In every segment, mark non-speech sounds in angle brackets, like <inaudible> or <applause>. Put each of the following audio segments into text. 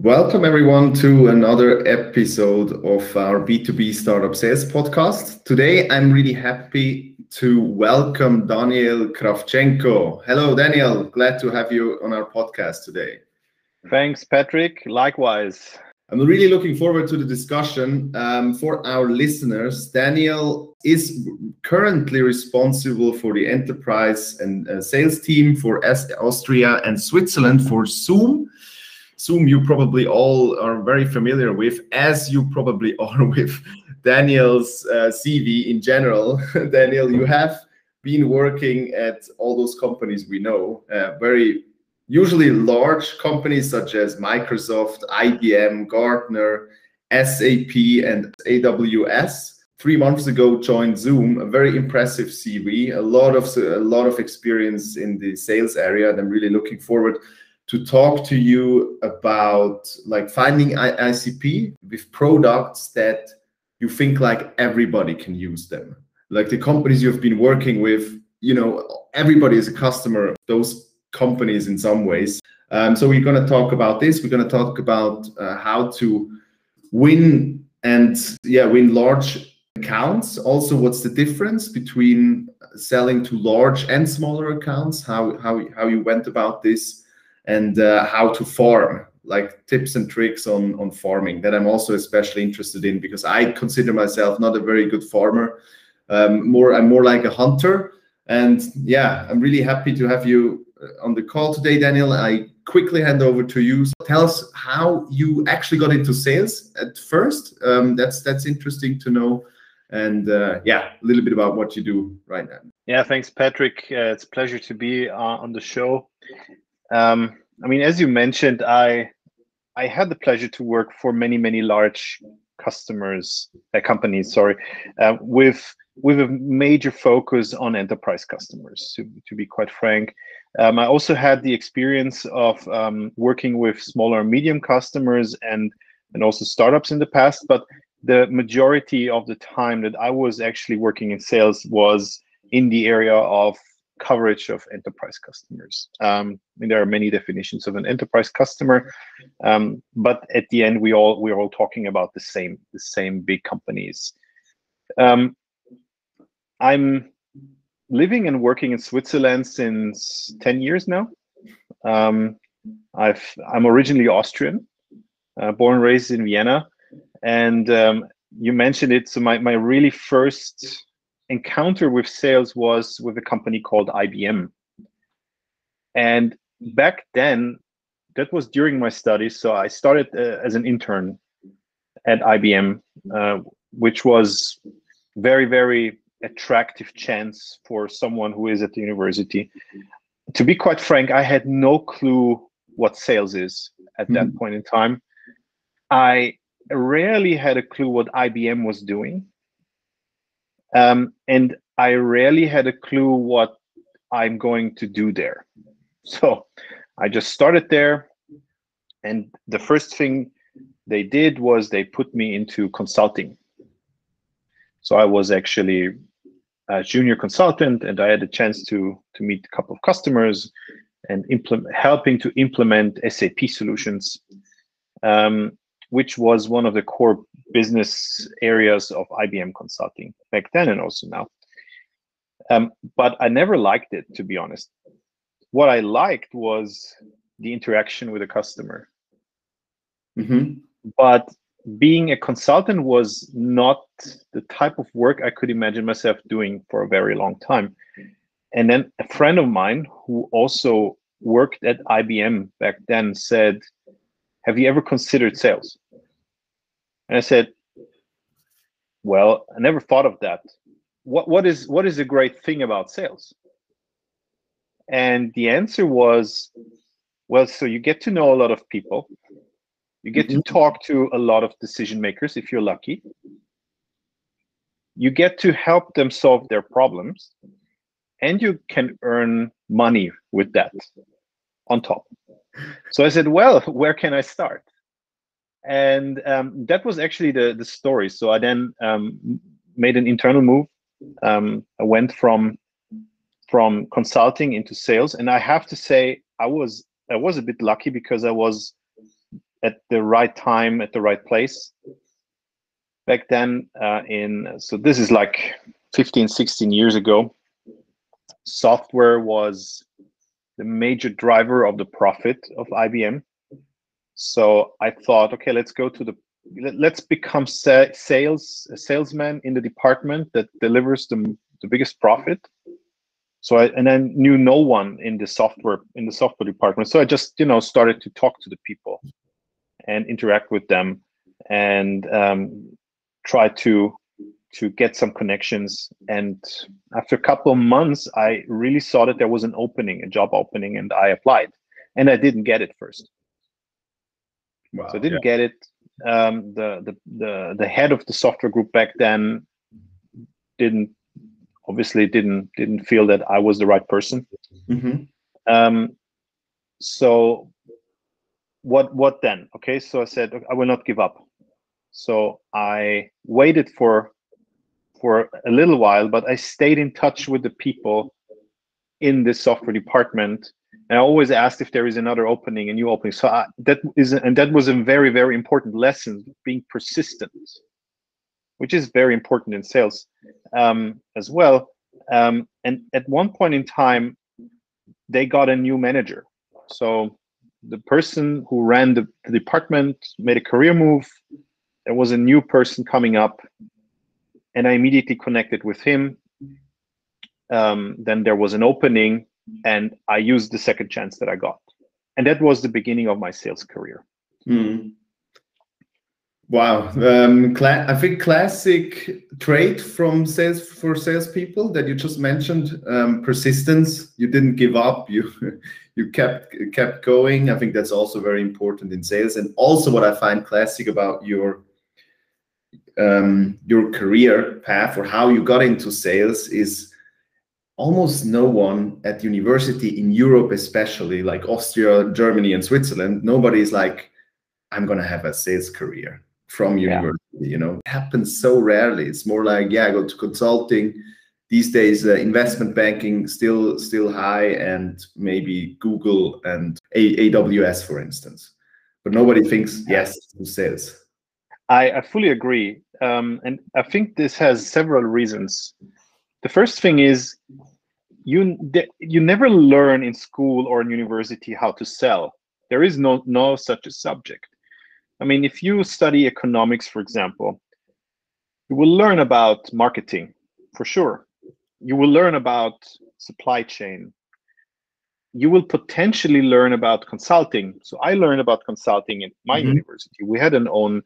Welcome, everyone, to another episode of our B2B Startup Sales Podcast. Today, I'm really happy to welcome Daniel Kravchenko. Hello, Daniel. Glad to have you on our podcast today. Thanks, Patrick. Likewise. I'm really looking forward to the discussion. Um, for our listeners, Daniel is currently responsible for the enterprise and uh, sales team for Austria and Switzerland for Zoom. Zoom, you probably all are very familiar with, as you probably <laughs> are with Daniel's uh, CV in general. <laughs> Daniel, you have been working at all those companies we know, uh, very usually large companies such as Microsoft, IBM, Gartner, SAP, and AWS. Three months ago, joined Zoom. A very impressive CV, a lot of a lot of experience in the sales area, and I'm really looking forward to talk to you about like finding ICP with products that you think like everybody can use them. Like the companies you've been working with, you know, everybody is a customer those companies in some ways. Um, so we're going to talk about this. We're going to talk about uh, how to win and yeah, win large accounts. Also, what's the difference between selling to large and smaller accounts? How how how you went about this? and uh, how to farm like tips and tricks on on farming that i'm also especially interested in because i consider myself not a very good farmer um, more i'm more like a hunter and yeah i'm really happy to have you on the call today daniel i quickly hand over to you. Tell us how you actually got into sales at first. Um, that's that's interesting to know. And uh, yeah a little bit about what you do right now. Yeah thanks patrick. Uh, it's a pleasure to be uh, on the show. Um, I mean, as you mentioned, I I had the pleasure to work for many many large customers, uh, companies, sorry, uh, with with a major focus on enterprise customers. To to be quite frank, um, I also had the experience of um, working with smaller and medium customers and and also startups in the past, but the majority of the time that I was actually working in sales was in the area of coverage of enterprise customers. Um, mean, there are many definitions of an enterprise customer, um, but at the end, we all we're all talking about the same the same big companies. Um, I'm living and working in Switzerland since ten years now. Um, I've I'm originally Austrian, uh, born and raised in Vienna, and um, you mentioned it. So my my really first encounter with sales was with a company called IBM. And back then, that was during my studies. So I started uh, as an intern at IBM, uh, which was very, very attractive chance for someone who is at the university. To be quite frank, I had no clue what sales is at that mm-hmm. point in time. I rarely had a clue what IBM was doing. Um, and I rarely had a clue what I'm going to do there. So I just started there. And the first thing they did was they put me into consulting. So I was actually a junior consultant and I had a chance to, to meet a couple of customers and implement, helping to implement SAP solutions. Um, which was one of the core business areas of IBM consulting back then and also now. Um, but I never liked it, to be honest. What I liked was the interaction with the customer. Mm-hmm. But being a consultant was not the type of work I could imagine myself doing for a very long time. And then a friend of mine who also worked at IBM back then said, Have you ever considered sales? And I said, well, I never thought of that. What what is what is the great thing about sales? And the answer was, well, so you get to know a lot of people. You get mm-hmm. to talk to a lot of decision makers if you're lucky. You get to help them solve their problems and you can earn money with that on top. So I said, well, <laughs> where can I start? and um, that was actually the the story. So I then um, made an internal move. Um, I went from from consulting into sales, and I have to say I was I was a bit lucky because I was at the right time at the right place. Back then uh, in so this is like 15 16 years ago software was the major driver of the profit of IBM so I thought okay let's go to the let's become sa- sales a salesman in the department that delivers the, the biggest profit. So I and I knew no one in the software in the software department. So I just you know started to talk to the people and interact with them and um, try to to get some connections and after a couple of months i really saw that there was an opening a job opening and i applied and i didn't get it first wow, so i didn't yeah. get it um, the, the the the head of the software group back then didn't obviously didn't didn't feel that i was the right person mm-hmm. um, so what what then? Okay so i said i will not give up. So i waited for for a little while but i stayed in touch with the people in the software department. And i always asked if there is another opening a new opening. So I, that is and that was a very very important lesson being persistent which is very important in sales um, as well. Um, and at one point in time they got a new manager. So the person who ran the, the department made a career move. There was a new person coming up, and I immediately connected with him. Um, then there was an opening, and I used the second chance that I got, and that was the beginning of my sales career. Mm. Wow, um, I think classic trait from sales for salespeople that you just mentioned: um, persistence. You didn't give up. You <laughs> you kept kept going. I think that's also very important in sales. And also, what I find classic about your um, your career path or how you got into sales is almost no one at university in Europe, especially like Austria, Germany, and Switzerland. Nobody is like, I'm gonna have a sales career from university yeah. you know? It happens so rarely. It's more like yeah I go to consulting. These days uh, investment banking still still high and maybe google and A- aws for instance. But nobody thinks yes to sales. I, I fully agree. Um, and i think this has several reasons. The first thing is you you never learn in school or in university how to sell. There is no no such a subject I mean, if you study economics, for example, you will learn about marketing for sure. You will learn about supply chain. You will potentially learn about consulting. So I learned about consulting in my mm-hmm. university. We had an own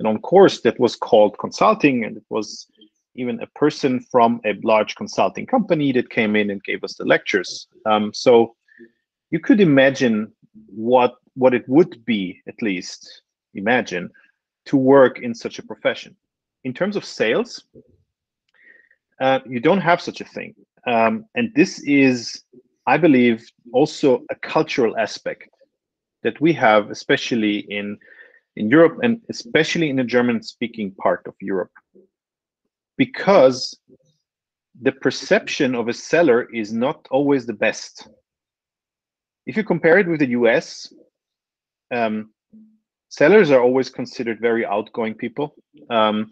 an own course that was called consulting, and it was even a person from a large consulting company that came in and gave us the lectures. Um, so you could imagine what what it would be at least imagine to work in such a profession. In terms of sales, uh, you don't have such a thing. Um, and this is, I believe, also a cultural aspect that we have, especially in, in Europe and especially in the German speaking part of Europe. Because the perception of a seller is not always the best. If you compare it with the US, um, sellers are always considered very outgoing people. Um,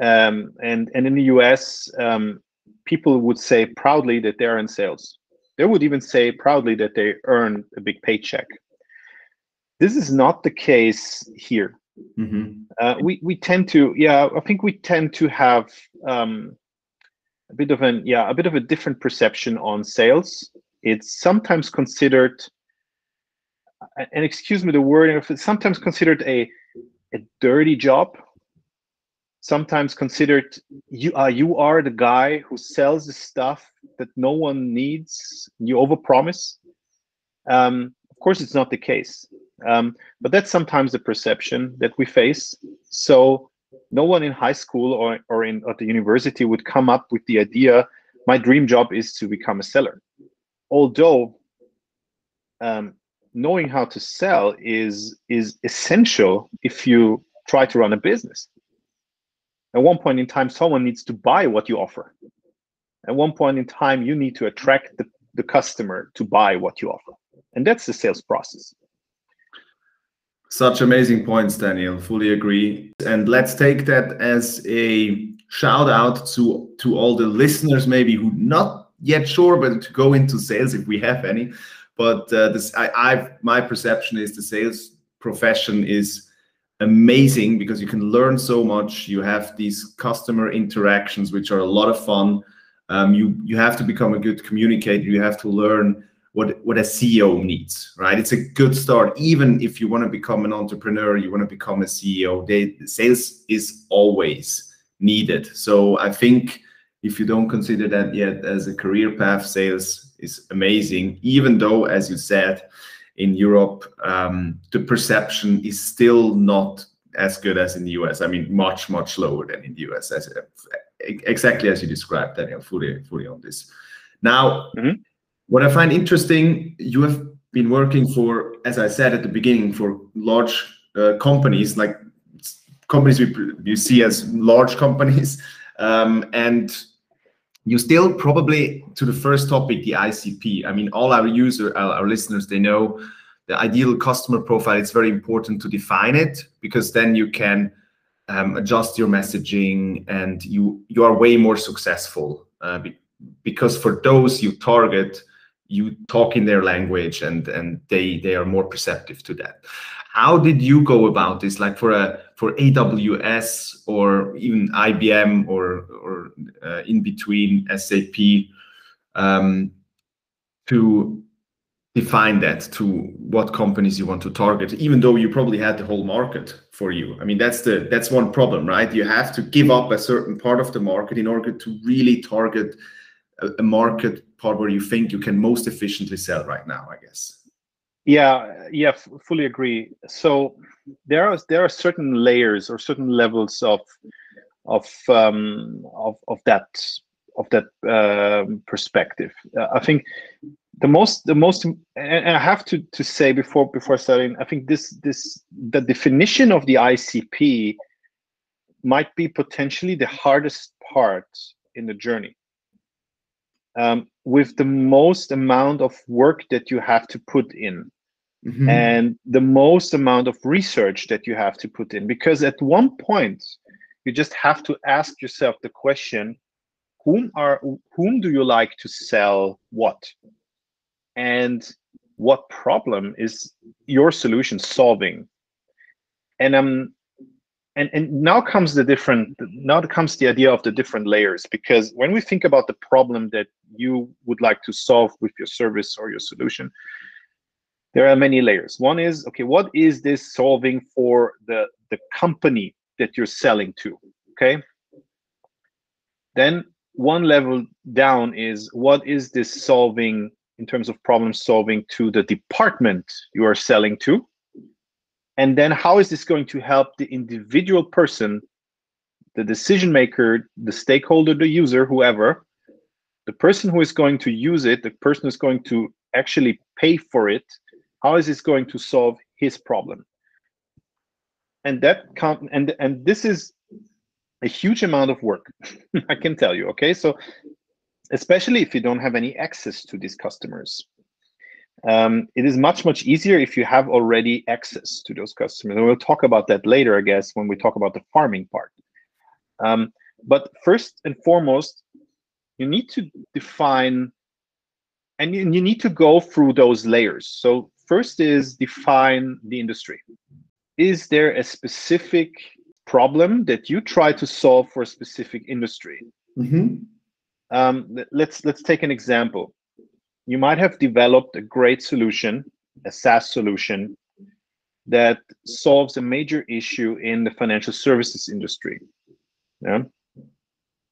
um, and, and in the US, um, people would say proudly that they're in sales. They would even say proudly that they earn a big paycheck. This is not the case here. Mm-hmm. Uh, we we tend to yeah I think we tend to have um, a bit of an yeah a bit of a different perception on sales. It's sometimes considered and excuse me the word, it's sometimes considered a a dirty job. Sometimes considered you uh, you are the guy who sells the stuff that no one needs. You overpromise. Um, of course, it's not the case, um, but that's sometimes the perception that we face. So no one in high school or, or in at the university would come up with the idea my dream job is to become a seller although um, knowing how to sell is is essential if you try to run a business at one point in time someone needs to buy what you offer At one point in time, you need to attract the, the customer to buy what you offer. And that's the sales process. Such amazing points, Daniel. Fully agree. And let's take that as a shout out to to all the listeners, maybe who not yet sure, but to go into sales if we have any. But uh, this, I, I've my perception is the sales profession is amazing because you can learn so much. You have these customer interactions, which are a lot of fun. Um, you you have to become a good communicator. You have to learn what what a CEO needs, right? It's a good start. Even if you want to become an entrepreneur, you want to become a CEO. They, sales is always needed. So I think if you don't consider that yet as a career path, sales is amazing. Even though, as you said, in Europe, um, the perception is still not as good as in the US. I mean, much much lower than in the US. As exactly as you described, Daniel. Fully fully on this. Now. Mm-hmm what I find interesting, you have been working for, as I said at the beginning, for large uh, companies like companies we you see as large companies, <laughs> um, and you still probably to the first topic, the ICP. I mean, all our user, our, our listeners, they know the ideal customer profile. It's very important to define it because then you can um, adjust your messaging and you you are way more successful uh, be, because for those you target you talk in their language and and they they are more perceptive to that how did you go about this? Like for a for aws or even ibm or or uh, in between sap um, to define that to what companies you want to target even though you probably had the whole market for you? I mean that's the that's one problem right? You have to give up a certain part of the market in order to really target a, a market part where you think you can most efficiently sell right now i guess yeah yeah fully agree. So there are there are certain layers or certain levels of of um of, of that of that uh, perspective. Uh, i think the most the most and i have to to say before before starting i think this this the definition of the icp might be potentially the hardest part in the journey. Um, with the most amount of work that you have to put in mm-hmm. and the most amount of research that you have to put in. Because at one point you just have to ask yourself the question whom are whom do you like to sell what? And what problem is your solution solving? And um and and now comes the different now comes the idea of the different layers because when we think about the problem that you would like to solve with your service or your solution there are many layers. One is okay what is this solving for the the company that you're selling to okay? Then one level down is what is this solving in terms of problem solving to the department you are selling to and then how is this going to help the individual person the decision maker the stakeholder the user whoever the person who is going to use it the person who's going to actually pay for it how is this going to solve his problem? And that count and and this is a huge amount of work <laughs> i can tell you okay? So especially if you don't have any access to these customers um, it is much much easier if you have already access to those customers. And we'll talk about that later i guess when we talk about the farming part. Um, but first and foremost you need to define and you, you need to go through those layers. So first is define the industry. Is there a specific problem that you try to solve for a specific industry? Mm-hmm. um, let's let's take an example you might have developed a great solution, a SaaS solution that solves a major issue in the financial services industry. Yeah.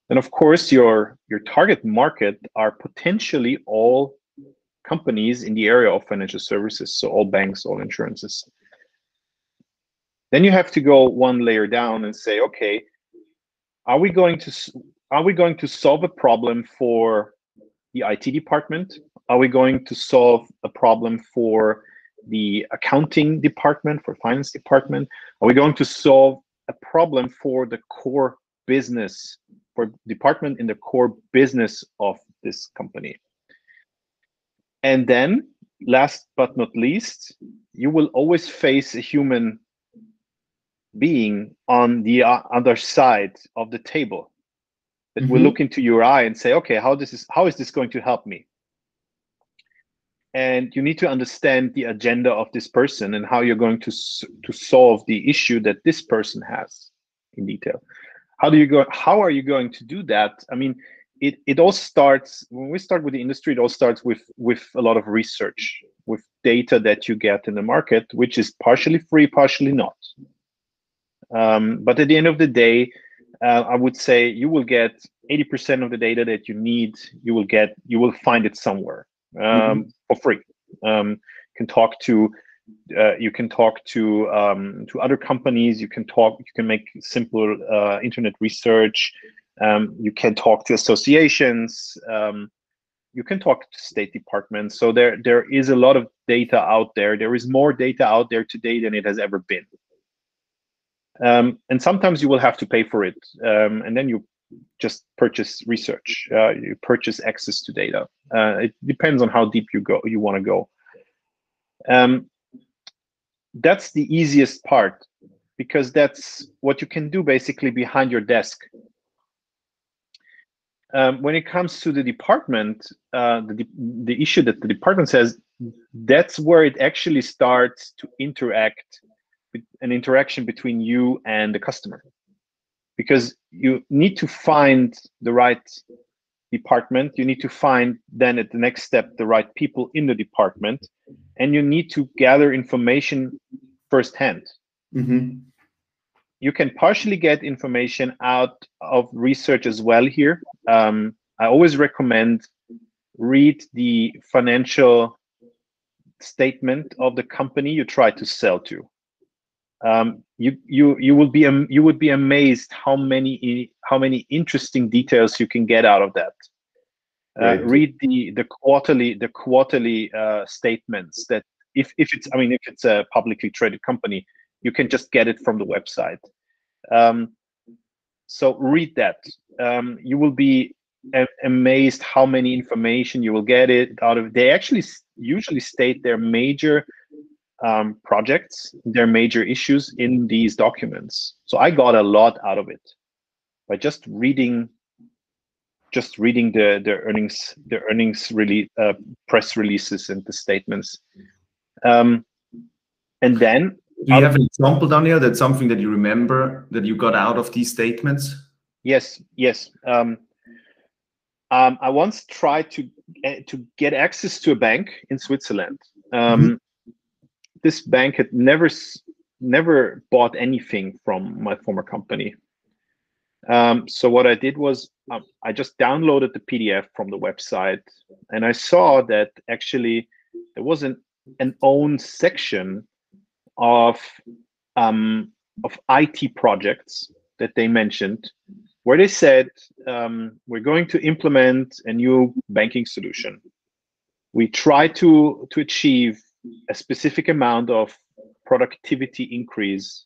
And of course, your your target market are potentially all companies in the area of financial services, so all banks, all insurances. Then you have to go one layer down and say, okay, are we going to are we going to solve a problem for the IT department? Are we going to solve a problem for the accounting department, for finance department? Are we going to solve a problem for the core business, for department in the core business of this company. And then, last but not least, you will always face a human being on the other side of the table that mm-hmm. will look into your eye and say, okay, how this is how is this going to help me? And you need to understand the agenda of this person and how you're going to to solve the issue that this person has in detail. How do you go? How are you going to do that? I mean, it it all starts when we start with the industry. It all starts with with a lot of research, with data that you get in the market, which is partially free, partially not. Um, but at the end of the day, uh, I would say you will get 80% of the data that you need. You will get, you will find it somewhere um, mm-hmm. for free. Um, can talk to, uh, you can talk to um, to other companies. You can talk. You can make simple uh, internet research. Um, you can talk to associations. Um, you can talk to state departments. So there there is a lot of data out there. There is more data out there today than it has ever been. Um, and sometimes you will have to pay for it. Um, and then you just purchase research. Uh, you purchase access to data. Uh, it depends on how deep you go. You want to go. Um, that's the easiest part because that's what you can do basically behind your desk. Um, when it comes to the department, uh, the, the issue that the department says, that's where it actually starts to interact an interaction between you and the customer because you need to find the right department you need to find then at the next step the right people in the department and you need to gather information firsthand. Mm-hmm. you can partially get information out of research as well here. Um, i always recommend read the financial statement of the company you try to sell to um, you you you will be um, you would be amazed how many how many interesting details you can get out of that. Uh, right. Read the the quarterly the quarterly uh, statements that if if it's I mean if it's a publicly traded company, you can just get it from the website. Um, so read that. Um, you will be amazed how many information you will get it out of. They actually usually state their major um, projects, their major issues in these documents. So I got a lot out of it by just reading, just reading the the earnings the earnings really uh, press releases and the statements. Um, and then, do you have an example, Daniel? That's something that you remember that you got out of these statements. Yes, yes. Um, um, I once tried to uh, to get access to a bank in Switzerland. Um, mm-hmm this bank had never never bought anything from my former company. Um, so what I did was um, I just downloaded the PDF from the website, and I saw that actually there was an an own section of um, of IT projects that they mentioned, where they said um, we're going to implement a new banking solution. We try to to achieve a specific amount of productivity increase.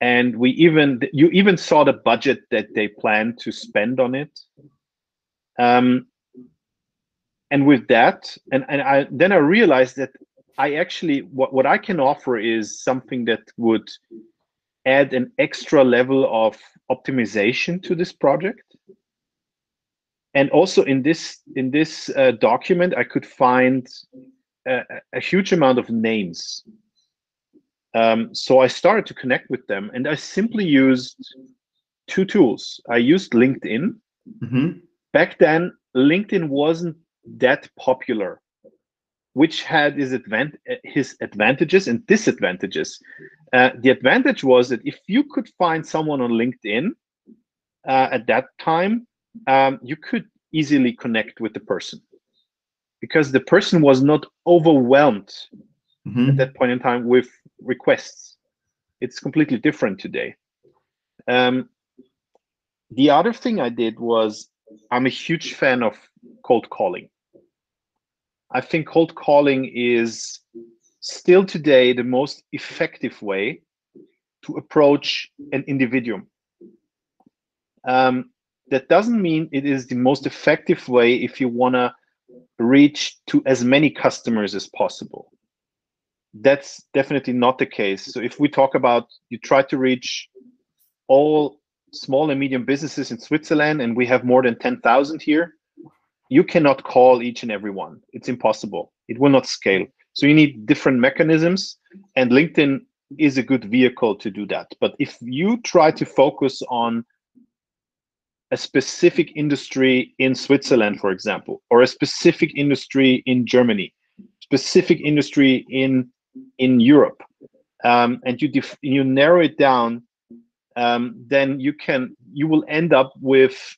And we even you even saw the budget that they plan to spend on it. Um, and with that and, and i then i realized that i actually what, what i can offer is something that would add an extra level of optimization to this project. And also in this in this uh, document i could find a, a huge amount of names. Um, so I started to connect with them, and I simply used two tools. I used LinkedIn. Mm-hmm. Back then, LinkedIn wasn't that popular, which had his, advan- his advantages and disadvantages. Uh, the advantage was that if you could find someone on LinkedIn uh, at that time, um, you could easily connect with the person because the person was not overwhelmed mm-hmm. at that point in time with requests. It's completely different today. Um, the other thing I did was I'm a huge fan of cold calling. I think cold calling is still today the most effective way to approach an individual. Um, that doesn't mean it is the most effective way if you want to reach to as many customers as possible. That's definitely not the case. So if we talk about you try to reach all small and medium businesses in Switzerland, and we have more than 10,000 here, you cannot call each and every one. It's impossible. It will not scale. So you need different mechanisms, and LinkedIn is a good vehicle to do that. But if you try to focus on a specific industry in Switzerland, for example, or a specific industry in Germany, specific industry in in Europe, um, and you def- you narrow it down, um, then you can you will end up with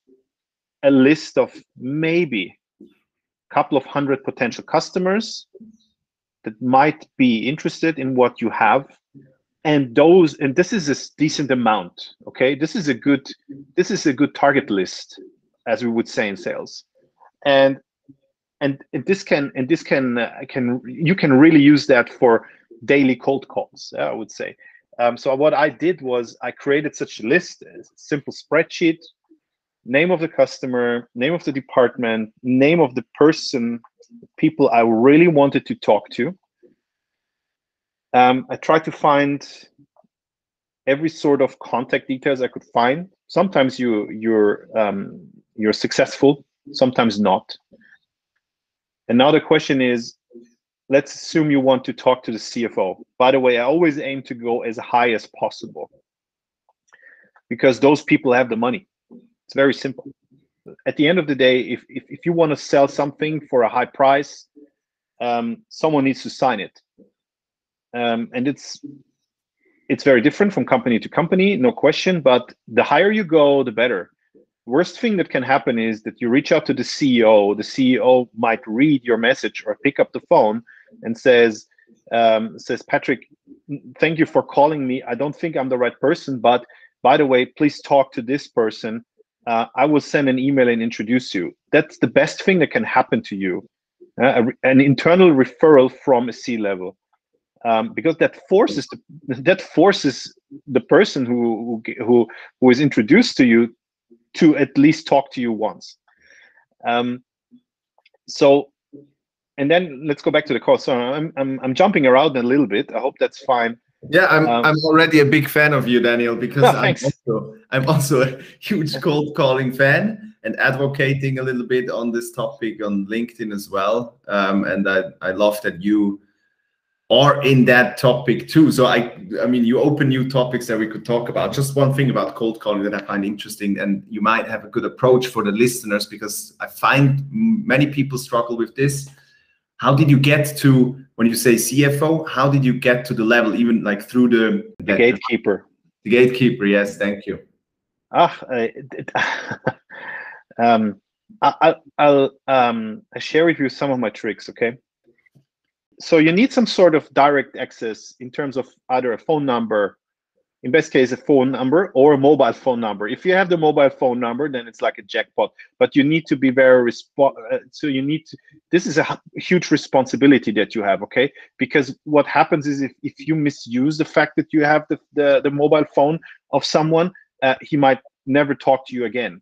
a list of maybe a couple of hundred potential customers that might be interested in what you have and those and this is a decent amount okay? This is a good this is a good target list as we would say in sales. And and this can and this can uh, can you can really use that for daily cold calls i would say. Um, so what i did was i created such a list a simple spreadsheet name of the customer name of the department name of the person people i really wanted to talk to um, I tried to find every sort of contact details I could find. Sometimes you you're um, you're successful, sometimes not. And now the question is, let's assume you want to talk to the CFO. By the way, I always aim to go as high as possible because those people have the money. It's very simple. At the end of the day, if if, if you want to sell something for a high price, um, someone needs to sign it um, and it's it's very different from company to company, no question. But the higher you go, the better. Worst thing that can happen is that you reach out to the CEO. The CEO might read your message or pick up the phone and says, um, "says Patrick, thank you for calling me. I don't think I'm the right person, but by the way, please talk to this person. Uh, I will send an email and introduce you. That's the best thing that can happen to you. Uh, an internal referral from a C level um, because that forces the, that forces the person who, who who is introduced to you to at least talk to you once. Um, so, and then let's go back to the call. So I'm I'm I'm jumping around a little bit. I hope that's fine. Yeah, I'm um, I'm already a big fan of you, Daniel, because oh, <laughs> I'm also I'm also a huge cold calling fan and advocating a little bit on this topic on LinkedIn as well. Um, and I I love that you are in that topic too. So I, I mean, you open new topics that we could talk about. Just one thing about cold calling that I find interesting, and you might have a good approach for the listeners because I find many people struggle with this. How did you get to when you say CFO? How did you get to the level, even like through the, the gatekeeper? The gatekeeper. Yes, thank you. Ah, <laughs> um, I, I'll um, I share with you some of my tricks. Okay so you need some sort of direct access in terms of either a phone number in best case a phone number or a mobile phone number. If you have the mobile phone number then it's like a jackpot but you need to be very respo- uh, so you need to this is a huge responsibility that you have okay? Because what happens is if, if you misuse the fact that you have the the, the mobile phone of someone uh, he might never talk to you again.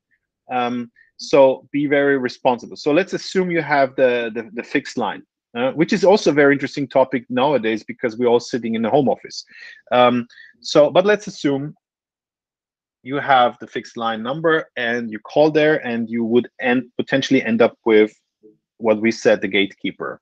Um, so be very responsible. So let's assume you have the, the, the fixed line uh, which is also a very interesting topic nowadays because we're all sitting in the home office. Um, so, but let's assume you have the fixed line number and you call there and you would end potentially end up with what we said the gatekeeper.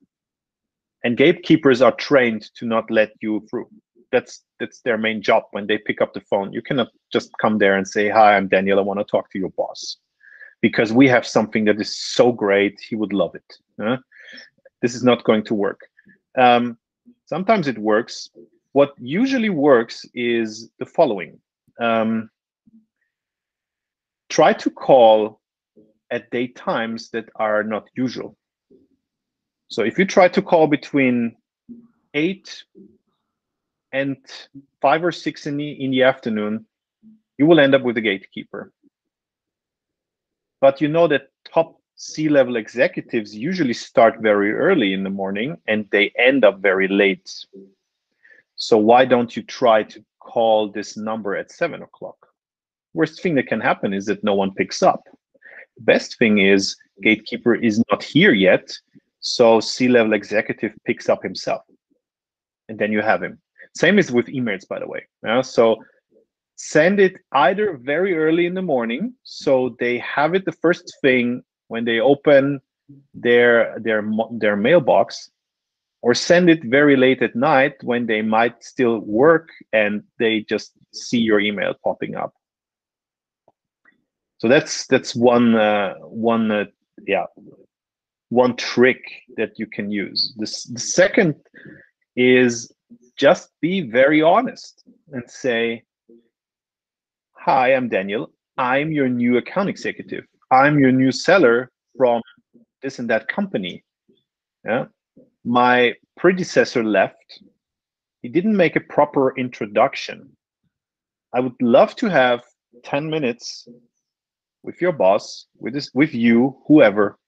And gatekeepers are trained to not let you through. That's that's their main job when they pick up the phone. You cannot just come there and say, "Hi, I'm Daniel. I want to talk to your boss," because we have something that is so great. He would love it. Uh? This is not going to work. Um, sometimes it works. What usually works is the following. Um, try to call at date times that are not usual. So if you try to call between 8 and 5 or 6 in the, in the afternoon, you will end up with a gatekeeper. But you know that top C-level executives usually start very early in the morning and they end up very late. So why don't you try to call this number at seven o'clock? worst thing that can happen is that no one picks up. Best thing is gatekeeper is not here yet, so C-level executive picks up himself, and then you have him. Same is with emails, by the way. Yeah? So send it either very early in the morning, so they have it the first thing when they open their their their mailbox, or send it very late at night when they might still work and they just see your email popping up. So that's that's one uh, one uh, yeah one trick that you can use. This, the second is just be very honest and say, Hi, I'm Daniel. I'm your new account executive. I'm your new seller from this and that company. Yeah. My predecessor left. He didn't make a proper introduction. I would love to have 10 minutes with your boss, with this, with you, whoever,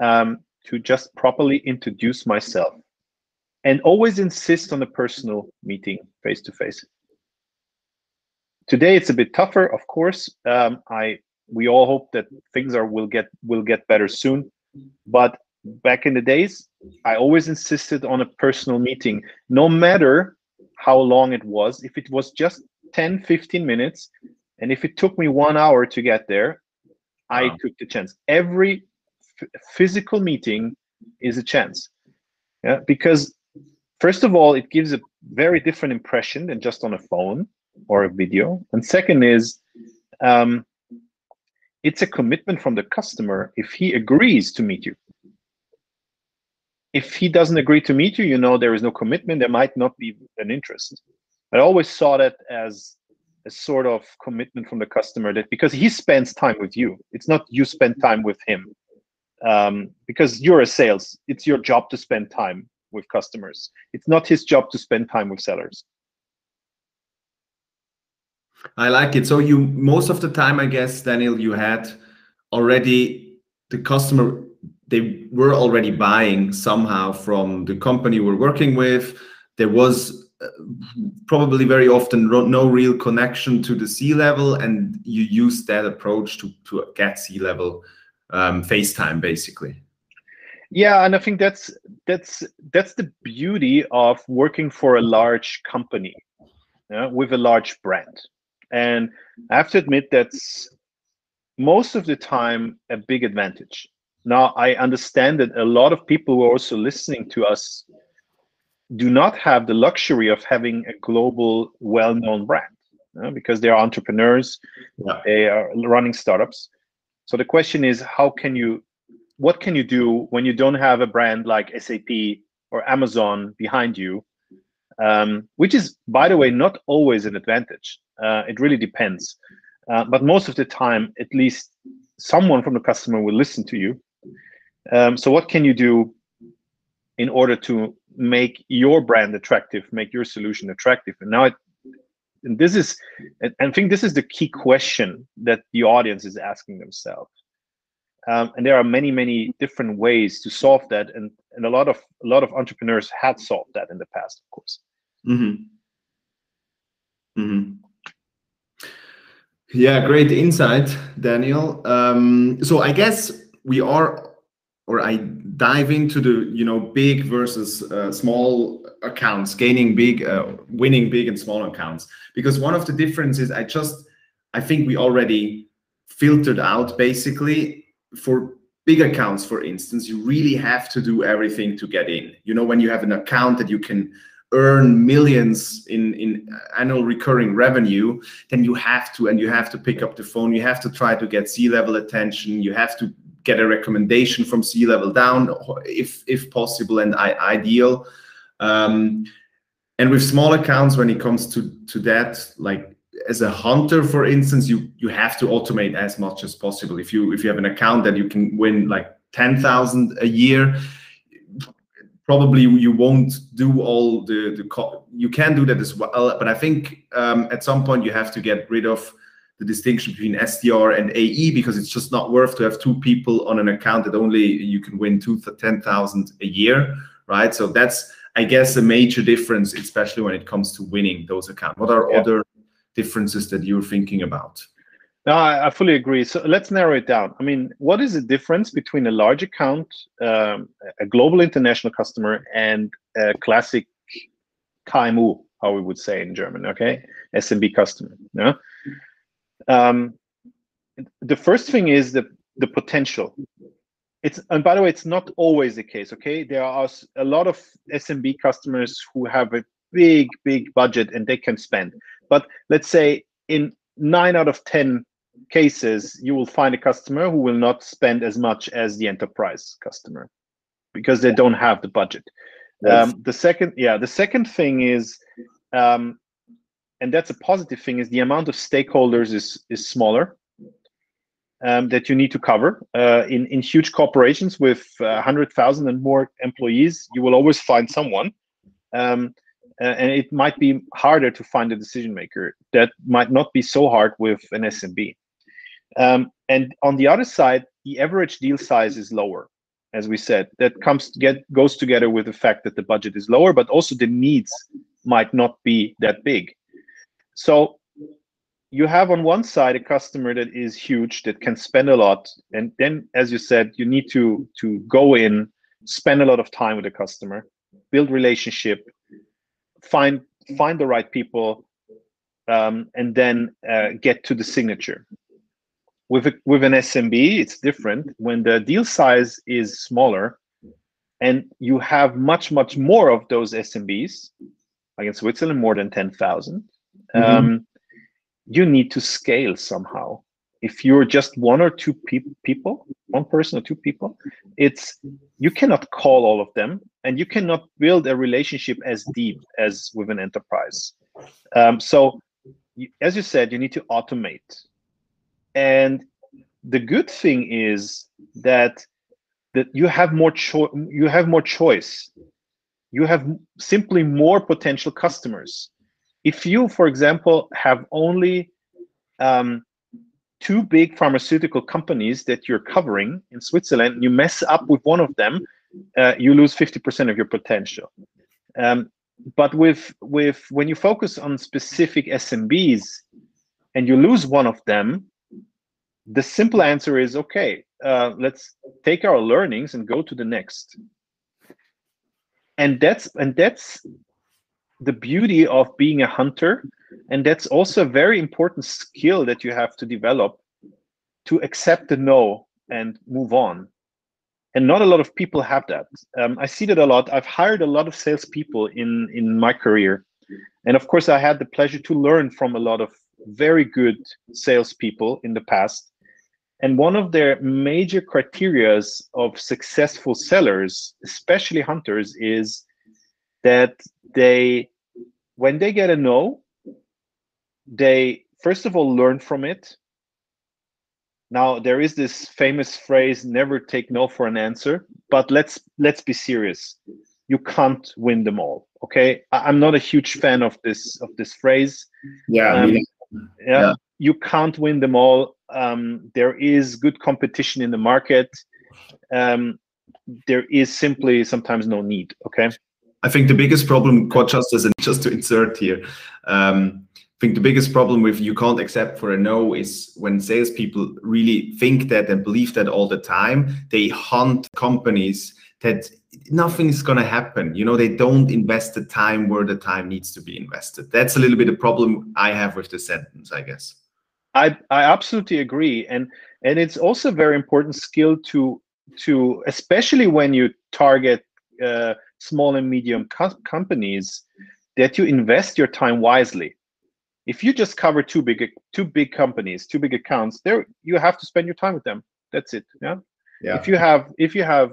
um, to just properly introduce myself and always insist on a personal meeting face to face. Today it's a bit tougher, of course. Um, I we all hope that things are will get will get better soon, but back in the days, I always insisted on a personal meeting, no matter how long it was. If it was just 10, 15 minutes, and if it took me one hour to get there, wow. I took the chance. Every physical meeting is a chance. Yeah, because first of all, it gives a very different impression than just on a phone or a video. And second is, um, it's a commitment from the customer if he agrees to meet you. If he doesn't agree to meet you, you know there is no commitment. There might not be an interest. I always saw that as a sort of commitment from the customer that because he spends time with you, it's not you spend time with him um, because you're a sales it's your job to spend time with customers it's not his job to spend time with sellers i like it so you most of the time i guess daniel you had already the customer they were already buying somehow from the company we're working with there was uh, probably very often no real connection to the C level and you use that approach to, to get C level um, FaceTime, basically. Yeah, and I think that's that's that's the beauty of working for a large company yeah, with a large brand. And I have to admit that's most of the time a big advantage. Now I understand that a lot of people who are also listening to us do not have the luxury of having a global, well-known brand because they are entrepreneurs, yeah. they are running startups. So the question is, how can you, what can you do when you don't have a brand like SAP or Amazon behind you? Um, which is, by the way, not always an advantage. Uh, it really depends. Uh, but most of the time, at least someone from the customer will listen to you. Um, so what can you do in order to make your brand attractive, make your solution attractive? And now it and this is and i think this is the key question that the audience is asking themselves um, and there are many many different ways to solve that and and a lot of a lot of entrepreneurs had solved that in the past of course mm-hmm. Mm-hmm. Yeah great insight daniel um, so i guess we are or I dive into the you know big versus uh, small accounts, gaining big, uh, winning big and small accounts. Because one of the differences, I just I think we already filtered out basically for big accounts, for instance, you really have to do everything to get in. You know, when you have an account that you can earn millions in in annual recurring revenue then you have to and you have to pick up the phone you have to try to get c level attention you have to get a recommendation from C level down, if if possible and ideal. Um, and with small accounts, when it comes to to that, like as a hunter, for instance, you you have to automate as much as possible. If you if you have an account that you can win like ten thousand a year, probably you won't do all the the you can do that as well. But I think um, at some point you have to get rid of the distinction between SDR and AE because it's just not worth to have two people on an account that only you can win two ten thousand a year, right? So that's I guess a major difference, especially when it comes to winning those accounts. What are yeah. other differences that you're thinking about? No, I, I, fully agree. So let's narrow it down. I mean, what is the difference between a large account, um, a global international customer, and a classic KMU, how we would say in German, okay? SMB customer. Yeah. Um, the first thing is the the potential. It's and by the way, it's not always the case. Okay, there are a lot of SMB customers who have a big, big budget and they can spend. But let's say in nine out of ten cases, you will find a customer who will not spend as much as the enterprise customer because they don't have the budget. Um, the second, yeah, the second thing is, um, and that's a positive thing, is the amount of stakeholders is is smaller um, that you need to cover. Uh, in in huge corporations with uh, hundred thousand and more employees, you will always find someone. Um, and it might be harder to find a decision maker. That might not be so hard with an SMB. Um, and on the other side, the average deal size is lower, as we said. That comes get goes together with the fact that the budget is lower, but also the needs might not be that big. So you have on one side a customer that is huge that can spend a lot, and then, as you said, you need to to go in, spend a lot of time with the customer, build relationship, find find the right people, um, and then uh, get to the signature with a, with an SMB, it's different. When the deal size is smaller, and you have much much more of those SMBs, like in Switzerland, more than ten thousand, mm -hmm. um, you need to scale somehow. If you're just one or two pe people, one person or two people, it's you cannot call all of them, and you cannot build a relationship as deep as with an enterprise. Um, so, as you said, you need to automate and the good thing is that that you have more choice you have more choice. You have simply more potential customers. If you for example have only um, two big pharmaceutical companies that you're covering in switzerland you mess up with one of them uh, you lose 50% of your potential. Um, but with with when you focus on specific smbs and you lose one of them the simple answer is okay uh, let's take our learnings and go to the next. And that's and that's the beauty of being a hunter. And that's also a very important skill that you have to develop to accept the no and move on. And not a lot of people have that. Um, i see that a lot. I've hired a lot of salespeople in in my career. And of course i had the pleasure to learn from a lot of very good salespeople in the past and one of their major criterias of successful sellers, especially hunters, is that they, when they get a no, they first of all learn from it. Now there is this famous phrase, never take no for an answer, but let's let's be serious. You can't win them all. Okay. I'm not a huge fan of this of this phrase. Yeah. Um, yeah, yeah. You can't win them all um, there is good competition in the market. Um, there is simply sometimes no need. Okay. I think the biggest problem, just as just to insert here, um, I think the biggest problem with you can't accept for a no is when salespeople really think that and believe that all the time. They hunt companies that nothing is going to happen. You know, they don't invest the time where the time needs to be invested. That's a little bit of problem I have with the sentence, I guess. I I absolutely agree, and and it's also a very important skill to to especially when you target uh, small and medium co companies that you invest your time wisely. If you just cover two big two big companies, two big accounts, there you have to spend your time with them. That's it. Yeah. Yeah. If you have if you have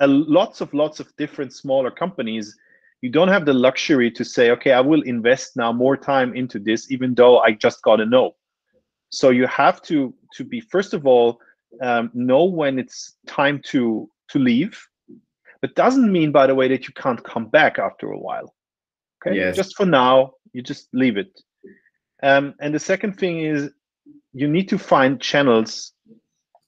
a lots of lots of different smaller companies, you don't have the luxury to say, okay, I will invest now more time into this, even though I just got a no. So you have to to be first of all um, know when it's time to to leave. But doesn't mean, by the way, that you can't come back after a while. Okay, yes. just for now, you just leave it. Um, and the second thing is you need to find channels,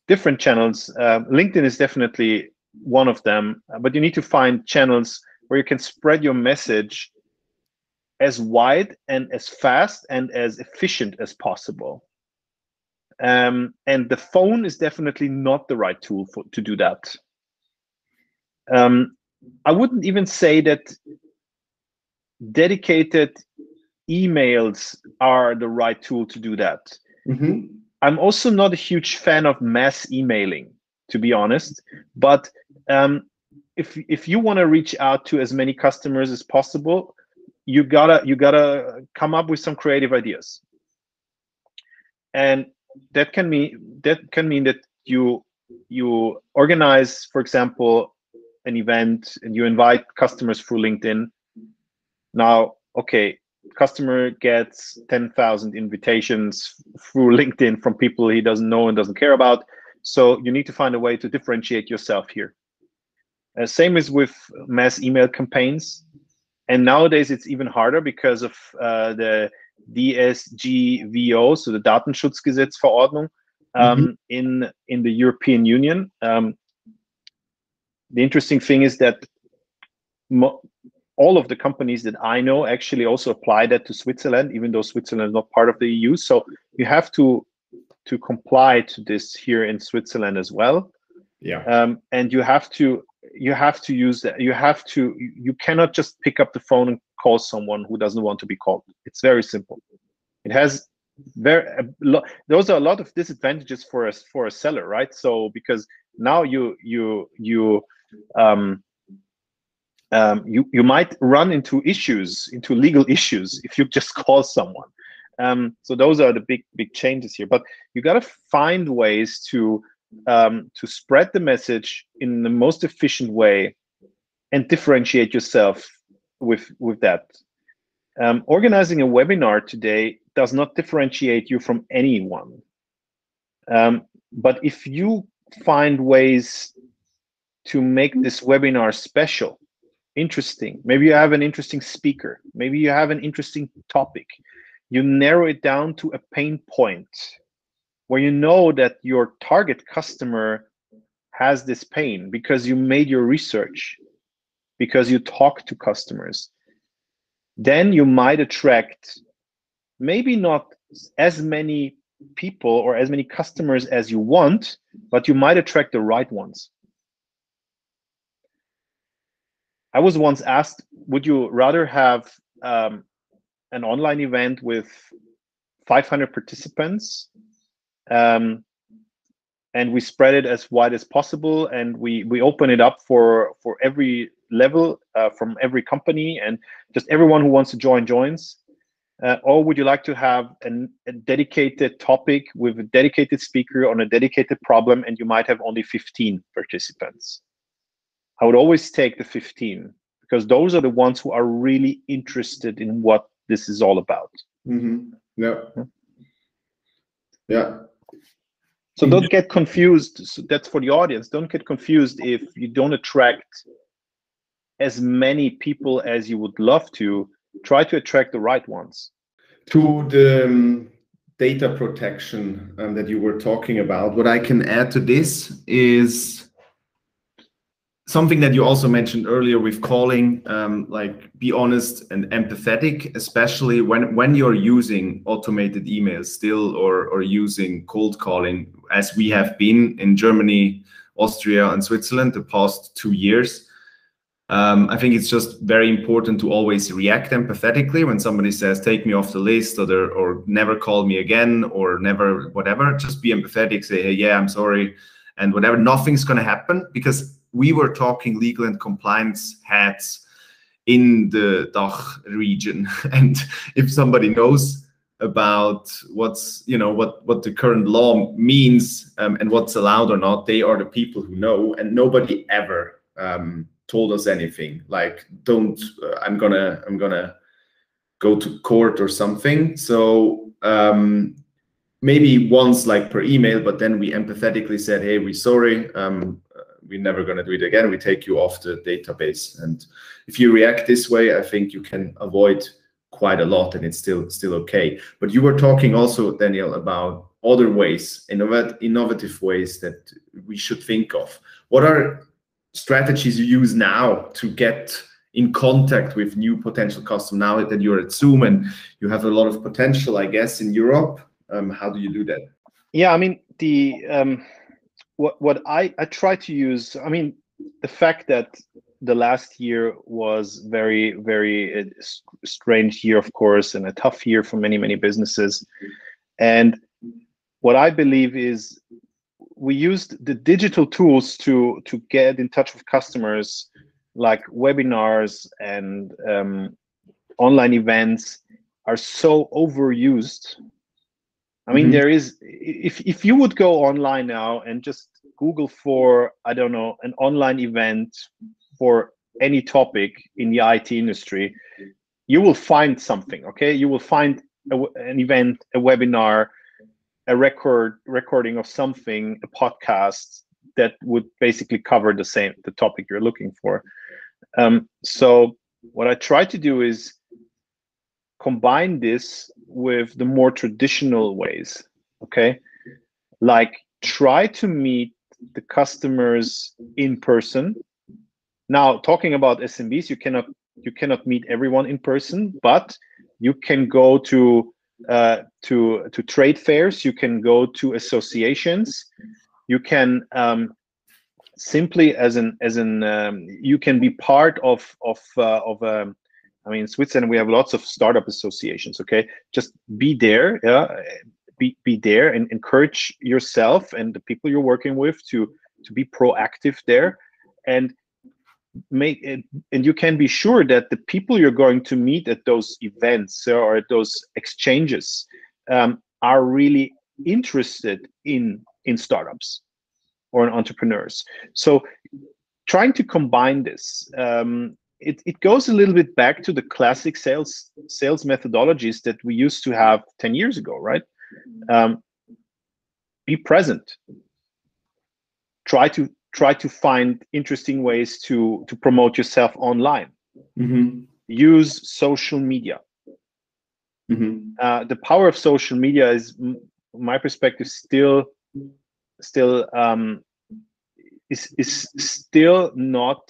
different channels. Uh, LinkedIn is definitely one of them, but you need to find channels where you can spread your message as wide and as fast and as efficient as possible. Um, and the phone is definitely not the right tool for, to do that. Um, I wouldn't even say that dedicated emails are the right tool to do that. Mm-hmm. I'm also not a huge fan of mass emailing, to be honest. But um, if if you want to reach out to as many customers as possible, you gotta you gotta come up with some creative ideas, and that can mean that can mean that you you organize, for example, an event and you invite customers through LinkedIn. Now, okay, customer gets 10,000 invitations through LinkedIn from people he doesn't know and doesn't care about. So you need to find a way to differentiate yourself here. Uh, same is with mass email campaigns. And nowadays it's even harder because of uh, the DSGVO, so the Datenschutzgesetzverordnung um, mm -hmm. in, in the European Union. Um, the interesting thing is that all of the companies that I know actually also apply that to Switzerland, even though Switzerland is not part of the EU. So you have to to comply to this here in Switzerland as well. Yeah. Um, and you have to you have to use that. You have to you cannot just pick up the phone and call someone who doesn't want to be called. It's very simple. It has very those are a lot of disadvantages for us for a seller, right? So because now you you you um, um, you you might run into issues, into legal issues, if you just <laughs> call someone. Um, so those are the big big changes here. But you got to find ways to um, to spread the message in the most efficient way and differentiate yourself with with that. Um, organizing a webinar today does not differentiate you from anyone. Um, but if you find ways to make this webinar special, interesting. Maybe you have an interesting speaker. Maybe you have an interesting topic. You narrow it down to a pain point where you know that your target customer has this pain because you made your research, because you talk to customers. Then you might attract maybe not as many people or as many customers as you want, but you might attract the right ones. I was once asked, would you rather have um, an online event with 500 participants um, and we spread it as wide as possible and we we open it up for for every level uh, from every company and just everyone who wants to join joins uh, or would you like to have an, a dedicated topic with a dedicated speaker on a dedicated problem and you might have only 15 participants I would always take the 15 because those are the ones who are really interested in what this is all about. Mm-hmm. Yeah. Yeah. So don't get confused. So that's for the audience. Don't get confused if you don't attract as many people as you would love to. Try to attract the right ones. To the um, data protection um, that you were talking about, what I can add to this is something that you also mentioned earlier with calling um, like be honest and empathetic especially when when you're using automated emails still or or using cold calling as we have been in germany austria and switzerland the past two years. Um, i think it's just very important to always react empathetically when somebody says take me off the list or, or never call me again or never whatever. Just be empathetic say hey yeah i'm sorry and whatever. Nothing's going to happen because we were talking legal and compliance heads in the DACH region. <laughs> And if somebody knows about what's you know what what the current law means um, and what's allowed or not, they are the people who know, and nobody ever um, told us anything like don't uh, I'm gonna I'm gonna go to court or something. So um, maybe once like per email, but then we empathetically said, hey, we're sorry. Um, we're never going to do it again. We take you off the database. And if you react this way, I think you can avoid quite a lot and it's still still okay. But you were talking also, Daniel, about other ways, innovative ways that we should think of. What are strategies you use now to get in contact with new potential customers now that you're at Zoom and you have a lot of potential, I guess, in Europe? Um, how do you do that? Yeah, I mean the um, what what I I try to use. I mean the fact that the last year was very very uh, strange year, of course, and a tough year for many many businesses. And what I believe is we used the digital tools to to get in touch with customers like webinars and um, online events are so overused i mean mm-hmm. there is if if you would go online now and just google for i don't know an online event for any topic in the it industry you will find something okay you will find a, an event a webinar a record recording of something a podcast that would basically cover the same the topic you're looking for um, so what i try to do is combine this with the more traditional ways okay? Like try to meet the customers in person. Now talking about smbs you cannot you cannot meet everyone in person but you can go to uh, to to trade fairs you can go to associations you can um, simply as an as an um, you can be part of of uh, of um, I mean, in Switzerland we have lots of startup associations. Okay, just be there, yeah, be be there, and encourage yourself and the people you're working with to to be proactive there, and make it. And you can be sure that the people you're going to meet at those events or at those exchanges um, are really interested in in startups or in entrepreneurs. So trying to combine this um, it, it goes a little bit back to the classic sales sales methodologies that we used to have 10 years ago right um, be present try to try to find interesting ways to to promote yourself online mm-hmm. use social media mm-hmm. uh, the power of social media is my perspective still still um, is is still not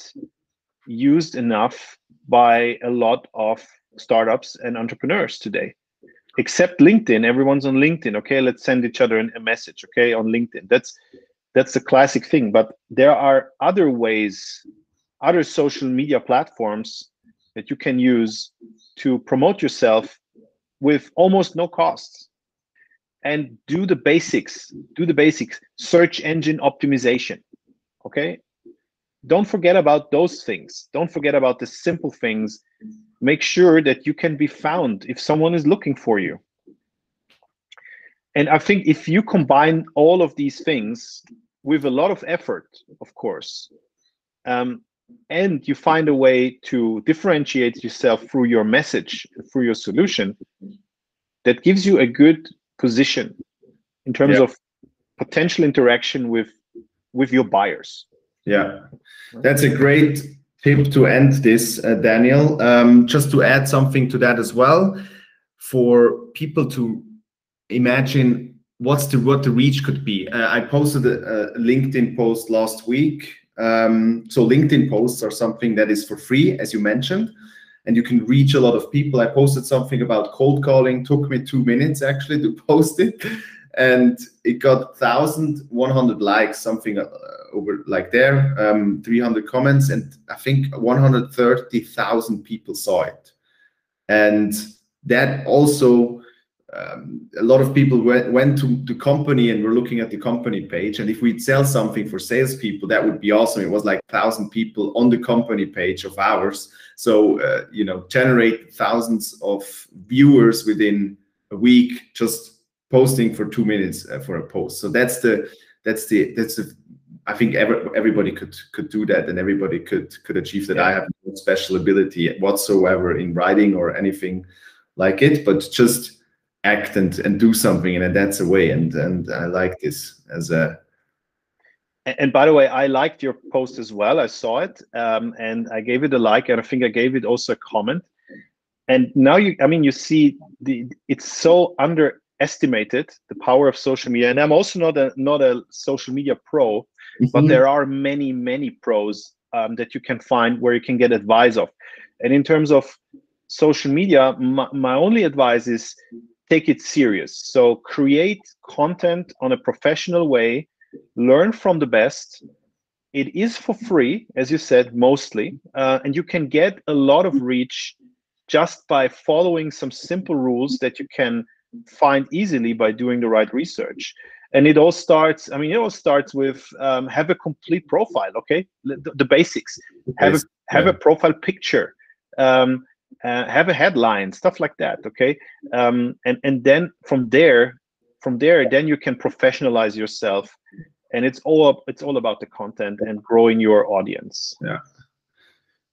used enough by a lot of startups and entrepreneurs today. Except linkedin. Everyone's on linkedin. Okay let's send each other a message okay on linkedin. That's that's the classic thing. But there are other ways other social media platforms that you can use to promote yourself with almost no costs. And do the basics do the basics. Search engine optimization okay don't forget about those things. Don't forget about the simple things. Make sure that you can be found if someone is looking for you. And i think if you combine all of these things with a lot of effort of course um, and you find a way to differentiate yourself through your message through your solution that gives you a good position in terms yeah. of potential interaction with with your buyers yeah, that's a great tip to end this, uh, Daniel. Um, just to add something to that as well, for people to imagine what's the what the reach could be. Uh, I posted a, a, LinkedIn post last week. Um, so LinkedIn posts are something that is for free, as you mentioned, and you can reach a lot of people. I posted something about cold calling. Took me two minutes actually to <laughs> post it, and it got 1,100 likes, something. Over like there, um, 300 comments, and I think 130,000 people saw it. And that also, um, a lot of people went, went to the company and were looking at the company page. And if we'd sell something for salespeople, that would be awesome. It was like thousand people on the company page of ours. So, uh, you know, generate thousands of viewers within a week just posting for two minutes uh, for a post. So that's the that's the that's the I think every, everybody could could do that, and everybody could could achieve that. Yeah. I have no special ability whatsoever in writing or anything like it, but just act and and do something, and that's a way. And and I like this as a. And by the way, I liked your post as well. I saw it, um, and I gave it a like, and I think I gave it also a comment. And now you, I mean, you see the it's so underestimated the power of social media. And I'm also not a not a social media pro, mm-hmm. but there are many many pros um, that you can find where you can get advice of and in terms of social media my, my only advice is take it serious. So create content on a professional way, learn from the best. It is for free, as you said, mostly, uh, and you can get a lot of reach just by following some simple rules that you can find easily by doing the right research and it all starts i mean it all starts with um, have a complete profile okay? The, the basics. Have a, have yeah. a profile picture um, uh, have a headline stuff like that okay? Um, and and then from there from there then you can professionalize yourself. And it's all it's all about the content and growing your audience. Yeah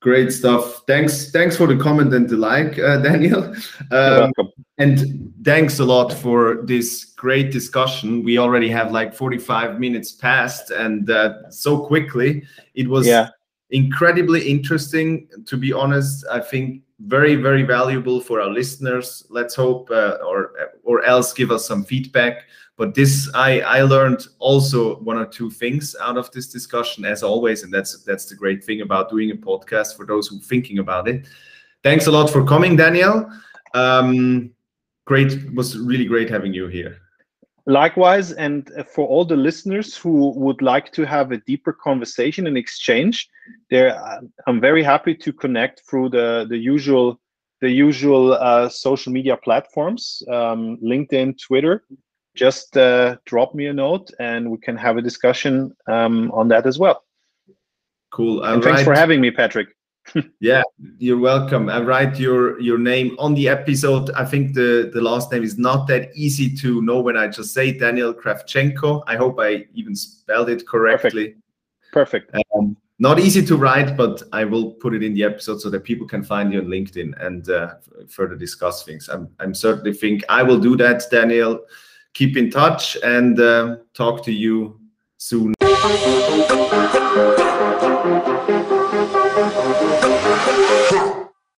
Great stuff. Thanks. Thanks for the comment and the like, uh, <laughs> Daniel. Um. And thanks a lot for this great discussion. We already have like 45 minutes past, and uh, so quickly. It was yeah. incredibly interesting. To be honest, I think very, very valuable for our listeners. Let's hope, uh, or or else give us some feedback but this i i learned also one or two things out of this discussion as always and that's that's the great thing about doing a podcast for those who are thinking about it. Thanks a lot for coming daniel. Um, great was really great having you here. Likewise and for all the listeners who would like to have a deeper conversation and exchange there i'm very happy to connect through the the usual the usual uh, social media platforms um, linkedin twitter just uh, drop me a note and we can have a discussion um, on that as well. Cool. and thanks for having me, Patrick. <laughs> yeah, you're welcome. I write your your name on the episode. I think the the last name is not that easy to know when I just say Daniel Kravchenko. I hope I even spelled it correctly. Perfect. Perfect. Um, not easy to write, but I will put it in the episode so that people can find you on LinkedIn and uh, further discuss things. I'm I'm certainly think I will do that, Daniel keep in touch and uh, talk to you soon.